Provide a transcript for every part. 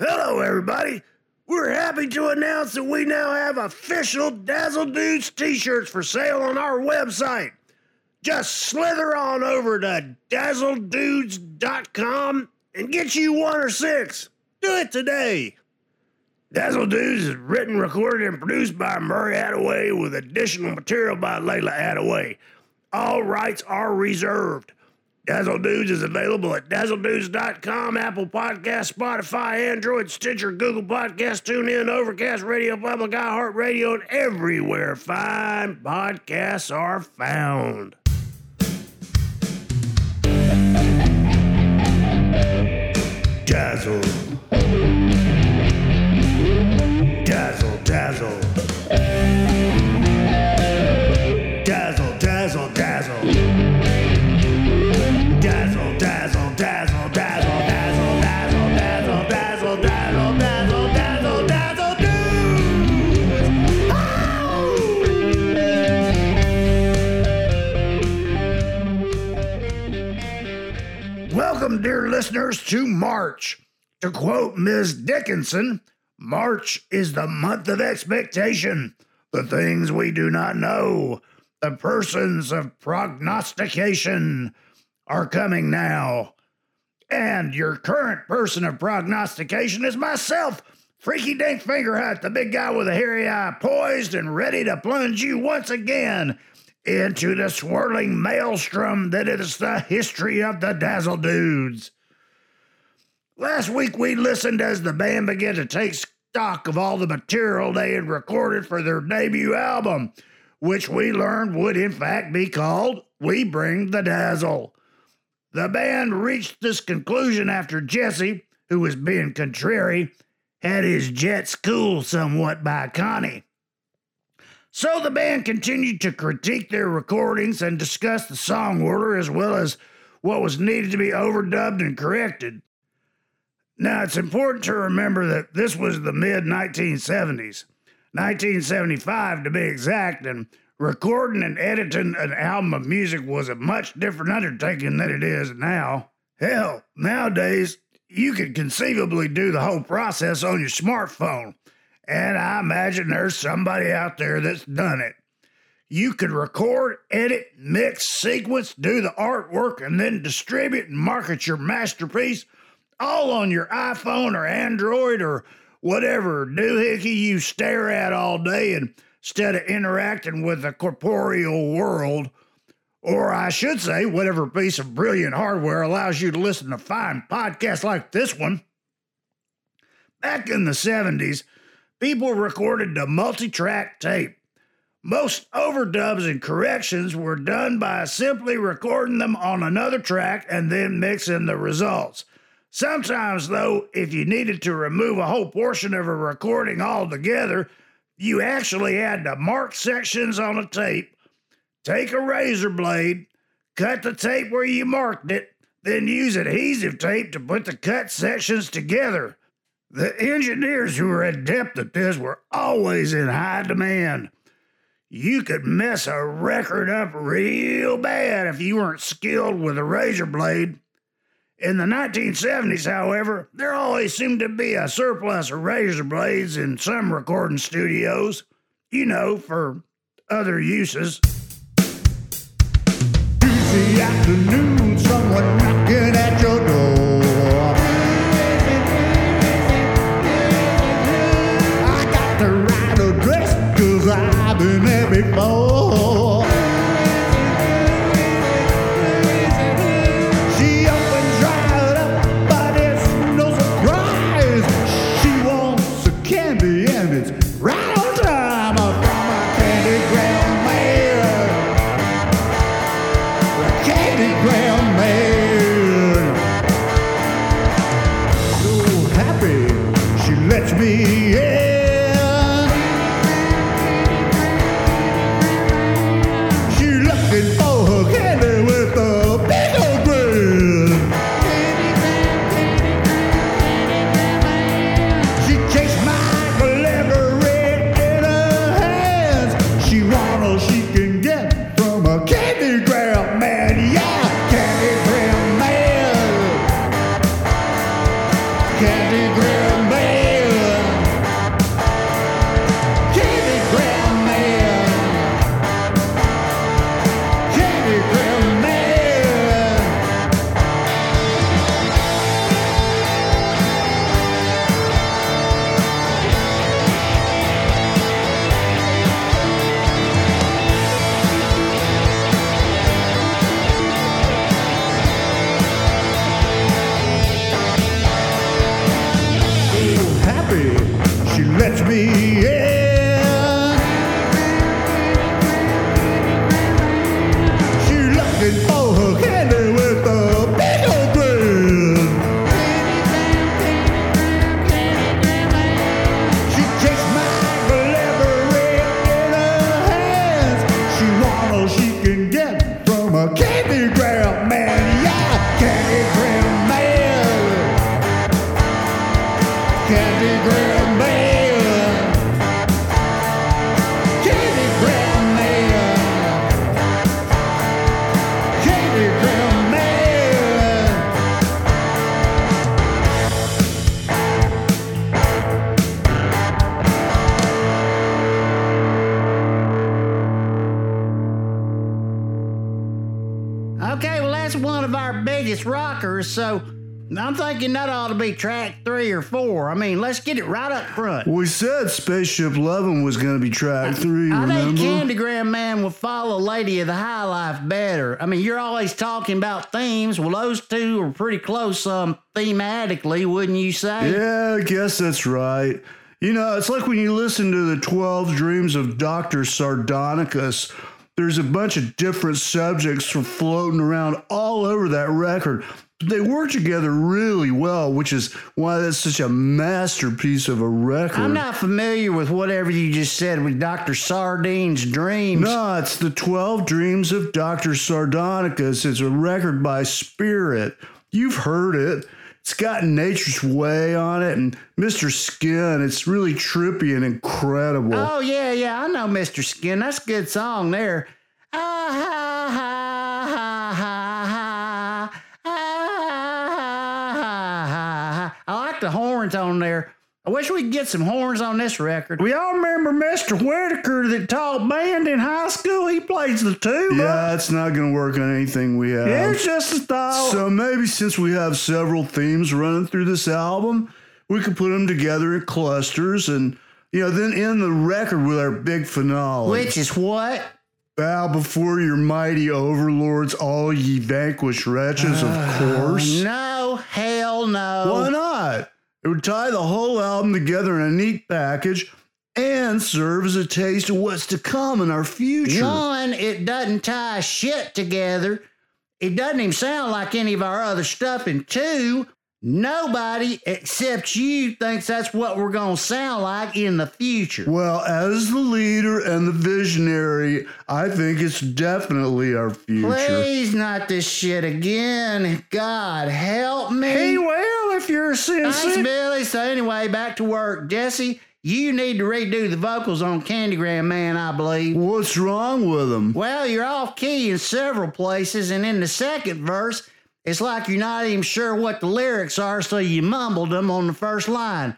Hello, everybody. We're happy to announce that we now have official Dazzle Dudes t shirts for sale on our website. Just slither on over to dazzledudes.com and get you one or six. Do it today. Dazzle Dudes is written, recorded, and produced by Murray Attaway with additional material by Layla Attaway. All rights are reserved. Dazzle Dudes is available at dazzledudes.com, Apple Podcast, Spotify, Android, Stitcher, Google Podcast, TuneIn, Overcast, Radio Public, iHeartRadio, and everywhere fine podcasts are found. Dazzle, dazzle. Dazzle, Dear listeners, to March. To quote Ms. Dickinson, March is the month of expectation, the things we do not know, the persons of prognostication are coming now. And your current person of prognostication is myself, Freaky Dink Fingerhut, the big guy with a hairy eye, poised and ready to plunge you once again into the swirling maelstrom that is the history of the Dazzle Dudes. Last week we listened as the band began to take stock of all the material they had recorded for their debut album, which we learned would in fact be called We Bring the Dazzle. The band reached this conclusion after Jesse, who was being contrary, had his jets cooled somewhat by Connie. So the band continued to critique their recordings and discuss the song order as well as what was needed to be overdubbed and corrected. Now, it's important to remember that this was the mid 1970s, 1975 to be exact, and recording and editing an album of music was a much different undertaking than it is now. Hell, nowadays, you could conceivably do the whole process on your smartphone, and I imagine there's somebody out there that's done it. You could record, edit, mix, sequence, do the artwork, and then distribute and market your masterpiece all on your iPhone or Android or whatever doohickey you stare at all day instead of interacting with the corporeal world. Or I should say, whatever piece of brilliant hardware allows you to listen to fine podcasts like this one. Back in the 70s, people recorded to multi track tape. Most overdubs and corrections were done by simply recording them on another track and then mixing the results. Sometimes, though, if you needed to remove a whole portion of a recording altogether, you actually had to mark sections on a tape, take a razor blade, cut the tape where you marked it, then use adhesive tape to put the cut sections together. The engineers who were adept at this were always in high demand. You could mess a record up real bad if you weren't skilled with a razor blade. In the 1970s, however, there always seemed to be a surplus of razor blades in some recording studios, you know, for other uses. Tuesday afternoon, someone make. So I'm thinking that ought to be track three or four. I mean, let's get it right up front. We said Spaceship Lovin' was going to be track three, I think? Candygram Man will follow Lady of the High Life better. I mean, you're always talking about themes. Well, those two are pretty close um, thematically, wouldn't you say? Yeah, I guess that's right. You know, it's like when you listen to the 12 Dreams of Dr. Sardonicus, there's a bunch of different subjects floating around all over that record. They work together really well, which is why that's such a masterpiece of a record. I'm not familiar with whatever you just said with Dr. Sardine's Dreams. No, it's the 12 Dreams of Dr. Sardonicus. It's a record by Spirit. You've heard it. It's got Nature's Way on it and Mr. Skin. It's really trippy and incredible. Oh, yeah, yeah, I know Mr. Skin. That's a good song there. Ah, horns on there. I wish we could get some horns on this record. We all remember Mr. Whitaker that taught band in high school. He plays the tuba. yeah, it's not going to work on anything we have. It's just a thought. So maybe since we have several themes running through this album, we could put them together in clusters and, you know, then end the record with our big finale. Which is what? Bow before your mighty overlords, all ye vanquished wretches, of uh, course. No, hell no. Why not? It would tie the whole album together in a neat package and serve as a taste of what's to come in our future. One, it doesn't tie shit together. It doesn't even sound like any of our other stuff. And two, nobody except you thinks that's what we're going to sound like in the future. Well, as the leader and the visionary, I think it's definitely our future. Please, not this shit again. God help me. Hey, well, if you're Thanks, sincere. Billy. So, anyway, back to work. Jesse, you need to redo the vocals on Candygram Man, I believe. What's wrong with them? Well, you're off key in several places, and in the second verse, it's like you're not even sure what the lyrics are, so you mumbled them on the first line.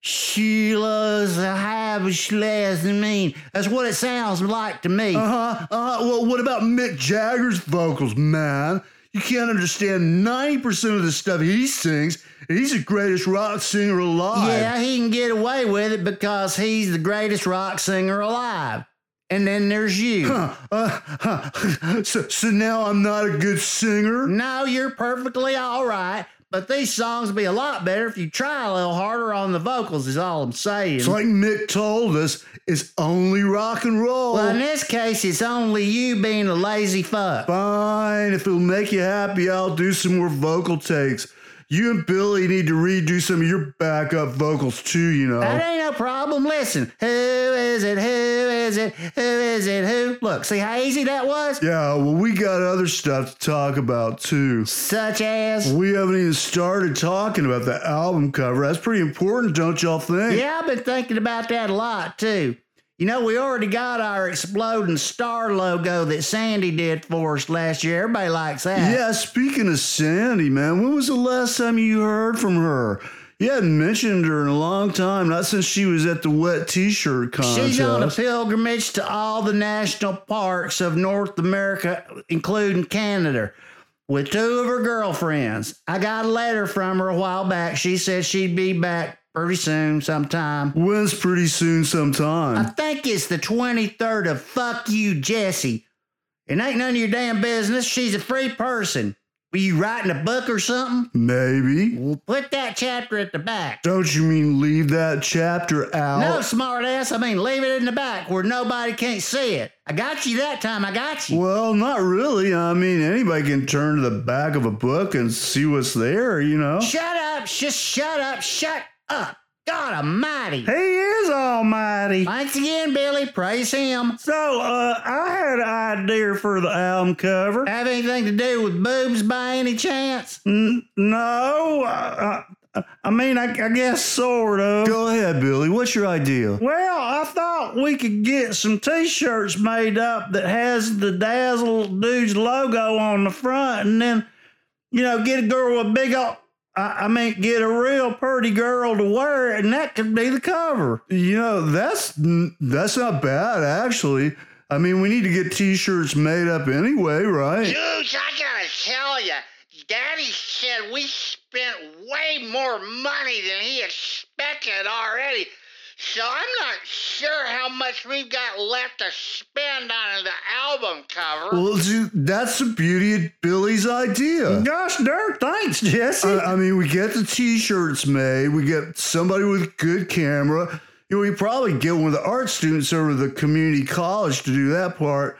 Sheila's a habit less than mean. That's what it sounds like to me. Uh huh. Uh, huh. well, what about Mick Jagger's vocals, man? You can't understand 90% of the stuff he sings, and he's the greatest rock singer alive. yeah, he can get away with it because he's the greatest rock singer alive. And then there's you. Uh, huh. so, so now I'm not a good singer? No, you're perfectly all right. But these songs be a lot better if you try a little harder on the vocals, is all I'm saying. It's like Mick told us, it's only rock and roll. well, in this case, it's only you being a lazy fuck. Fine, if it'll make you happy, I'll do some more vocal takes. You and Billy need to redo some of your backup vocals too, you know. That ain't no problem. Listen, who is it? Who is it? Who is it? Who? Look, see how easy that was? Yeah, well, we got other stuff to talk about too. Such as. We haven't even started talking about the album cover. That's pretty important, don't y'all think? Yeah, I've been thinking about that a lot too. You know, we already got our exploding star logo that Sandy did for us last year. Everybody likes that. Yeah, speaking of Sandy, man, when was the last time you heard from her? You hadn't mentioned her in a long time, not since she was at the wet t-shirt contest. She's on a pilgrimage to all the national parks of North America, including Canada, with two of her girlfriends. I got a letter from her a while back. She said she'd be back pretty soon sometime. When's pretty soon sometime? I think it's the 23rd of Fuck You, Jesse. It ain't none of your damn business. She's a free person. Were you writing a book or something? Maybe. Well, put that chapter at the back. Don't you mean leave that chapter out? No, smart ass. I mean, leave it in the back where nobody can't see it. I got you that time. I got you. Well, not really. I mean, anybody can turn to the back of a book and see what's there, you know? Shut up. Just shut up. Shut up. God almighty. He is almighty. Thanks again, Billy. Praise him. So, uh, I had an idea for the album cover. Have anything to do with boobs by any chance? N- no, uh, uh, I mean, I, I guess sort of. Go ahead, Billy. What's your idea? Well, I thought we could get some T-shirts made up that has the Dazzle Dudes logo on the front, and then, you know, get a girl with a big old. I, I mean, get a real pretty girl to wear it, and that could be the cover. You know, that's that's not bad actually. I mean, we need to get t-shirts made up anyway, right? Dudes, I gotta tell you, Daddy said we spent way more money than he expected already. So I'm not sure how much we've got left to spend on the album cover. Well, dude, that's the beauty of Billy's idea. Gosh darn, thanks, Jesse. I, I mean, we get the t-shirts made. We get somebody with good camera. You know, we probably get one of the art students over to the community college to do that part,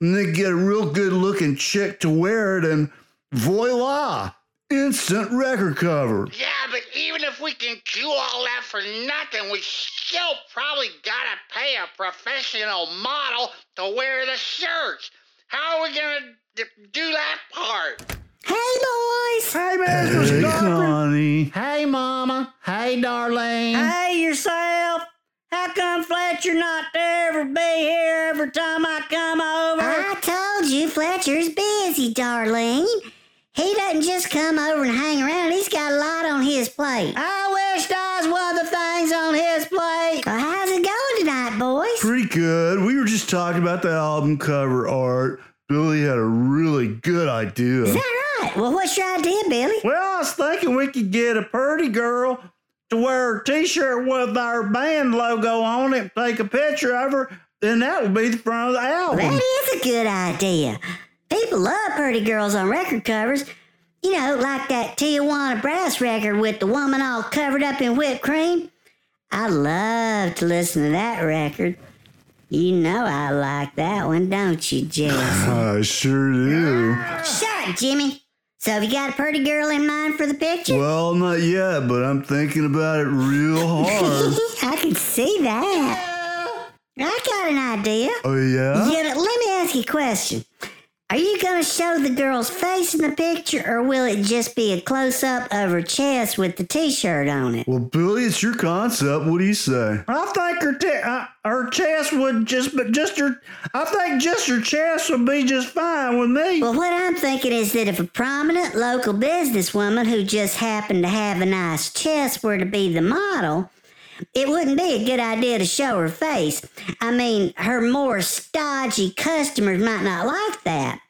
and then get a real good looking chick to wear it, and voila, instant record cover. yeah, but even if we can do all that for nothing, we still probably gotta pay a professional model to wear the shirts. How are we gonna d- do that part? Hey, boys. hey, Mr. Hey, Connie. Hey, Mama. Hey, Darlene. Hey, yourself. How come Fletcher not to ever be here every time I come over? I told you Fletcher's busy, Darlene. He doesn't just come over and hang around. He's got a lot on his plate. I wish I was one of the things on his plate. Well, how's it going tonight, boys? Pretty good. We were just talking about the album cover art. Billy had a really good idea. Is that right? Well, what's your idea, Billy? Well, I was thinking we could get a pretty girl to wear a T-shirt with our band logo on it, take a picture of her, then that would be the front of the album. That is a good idea. People love pretty girls on record covers. You know, like that Tijuana Brass record with the woman all covered up in whipped cream. I love to listen to that record. You know I like that one, don't you, Jess? I sure do. Shut up, Jimmy. So have you got a pretty girl in mind for the picture? Well, not yet, but I'm thinking about it real hard. I can see that. I got an idea. oh, yeah? Yeah, but let me ask you a question. Are you going to show the girl's face in the picture, or will it just be a close up of her chest with the t shirt on it? Well, Billy, it's your concept. What do you say? I think her t- uh, her chest would just, but just her. I think just her chest would be just fine with me. Well, what I'm thinking is that if a prominent local businesswoman who just happened to have a nice chest were to be the model, it wouldn't be a good idea to show her face. I mean, her more stodgy customers might not like that.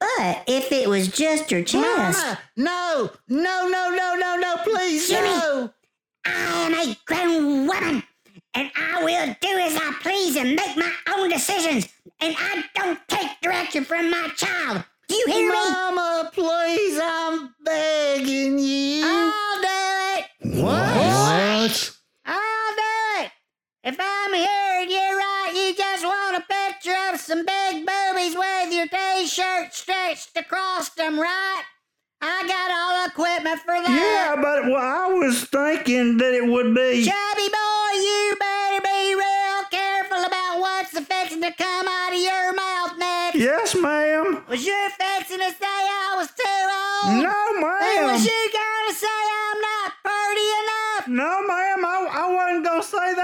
But if it was just her chest. Mama, no, no, no, no, no, no, please, Jimmy. no. I am a grown woman, and I will do as I please and make my own decisions, and I don't take direction from my child. Do you hear me? Mama, please, I'm begging you. I'll do it. What? I'll do it. If I'm hearing you right, you just want a picture of some big boobies with your t-shirt stretched across them, right? I got all the equipment for that. Yeah, but well, I was thinking that it would be. Chubby boy, you better be real careful about what's fixing to come out of your mouth next. Yes, ma'am. Was you fixing to say I was too old? No, ma'am. was you gonna say I'm not pretty enough? No, ma'am. I, I wasn't gonna say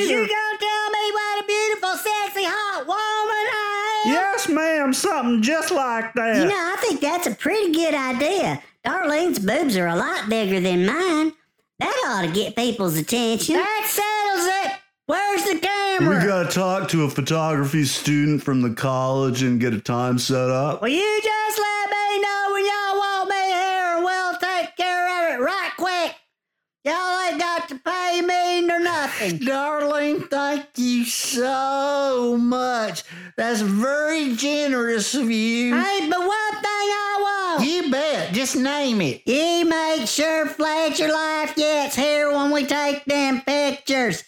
that Was neither. you gonna tell me what a beautiful, sexy, hot woman I am? Yes, ma'am. Something just like that. You know, I think that's a pretty good idea. Darlene's boobs are a lot bigger than mine. That ought to get people's attention. That settles it. Where's the camera? We gotta talk to a photography student from the college and get a time set up. Well, you just let Y'all ain't got to pay me nor nothing. Darling, thank you so much. That's very generous of you. Hey, but one thing I want. You bet. Just name it. You make sure Fletcher Life gets here when we take them pictures.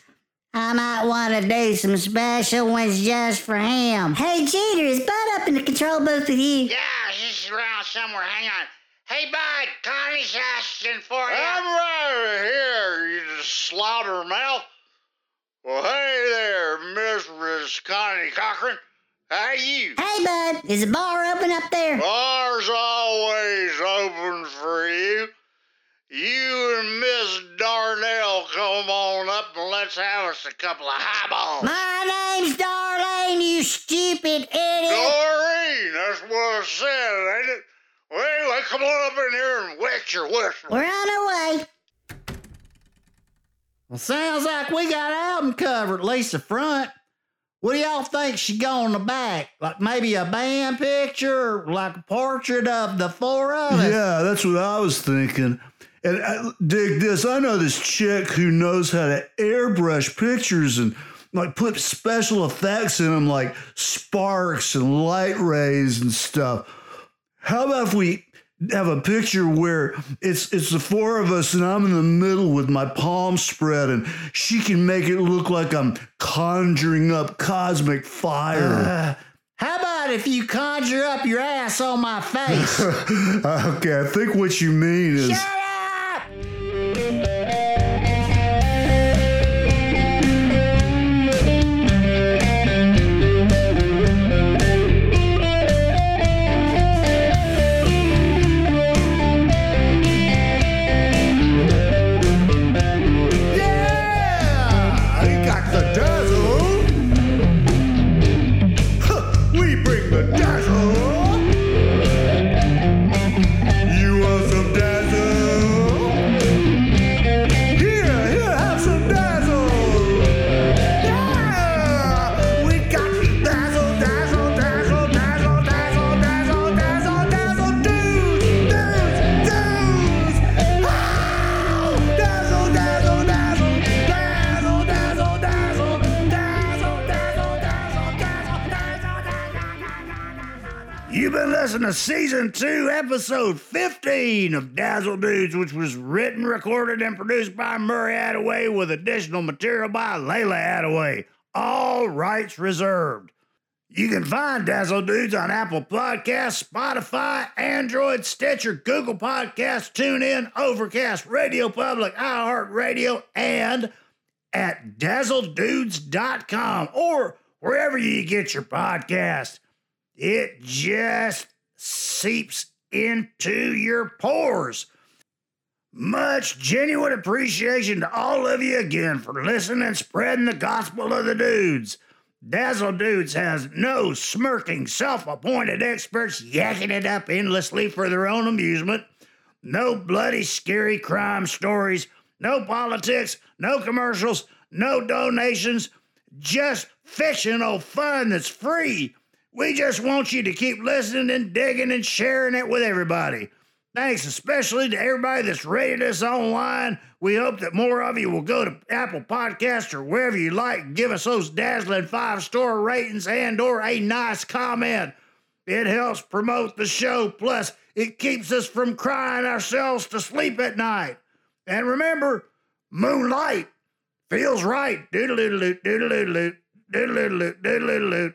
I might want to do some special ones just for him. Hey, Jeter, is Bud up in the control booth with you? Yeah, he's around somewhere. Hang on. Hey, Bud, Connie's asking for you. I'm right here, you slaughter mouth. Well, hey there, Mrs. Connie Cochran. How you? Hey, Bud, is the bar open up there? Bar's always open for you. You and Miss Darnell come on up and let's have us a couple of highballs. My name's Darlene, you stupid idiot. Doreen, that's what I said, ain't it? Well, anyway, come on up in here and wet your whistle. We're on our way. Well, sounds like we got album cover, at least the front. What do y'all think should go on the back? Like maybe a band picture, like a portrait of the four of us? Yeah, that's what I was thinking. And I, dig this. I know this chick who knows how to airbrush pictures and like put special effects in them, like sparks and light rays and stuff. How about if we have a picture where it's it's the four of us and I'm in the middle with my palms spread and she can make it look like I'm conjuring up cosmic fire. Uh, how about if you conjure up your ass on my face? okay, I think what you mean is. Shut season two, episode 15 of Dazzle Dudes, which was written, recorded, and produced by Murray Attaway with additional material by Layla Attaway. All rights reserved. You can find Dazzle Dudes on Apple Podcasts, Spotify, Android, Stitcher, Google Podcasts, TuneIn, Overcast, Radio Public, iHeartRadio, and at dazzledudes.com or wherever you get your podcast. It just seeps into your pores. Much genuine appreciation to all of you again for listening and spreading the gospel of the dudes. Dazzle Dudes has no smirking, self appointed experts yakking it up endlessly for their own amusement. No bloody, scary crime stories. No politics. No commercials. No donations. Just fictional fun that's free. We just want you to keep listening and digging and sharing it with everybody. Thanks especially to everybody that's rated us online. We hope that more of you will go to Apple Podcasts or wherever you like give us those dazzling five-star ratings and or a nice comment. It helps promote the show, plus it keeps us from crying ourselves to sleep at night. And remember, moonlight feels right. Doodle-doodle-doot, doodle-doodle-doot, doodle-doodle-doot, doodle-doodle-doot.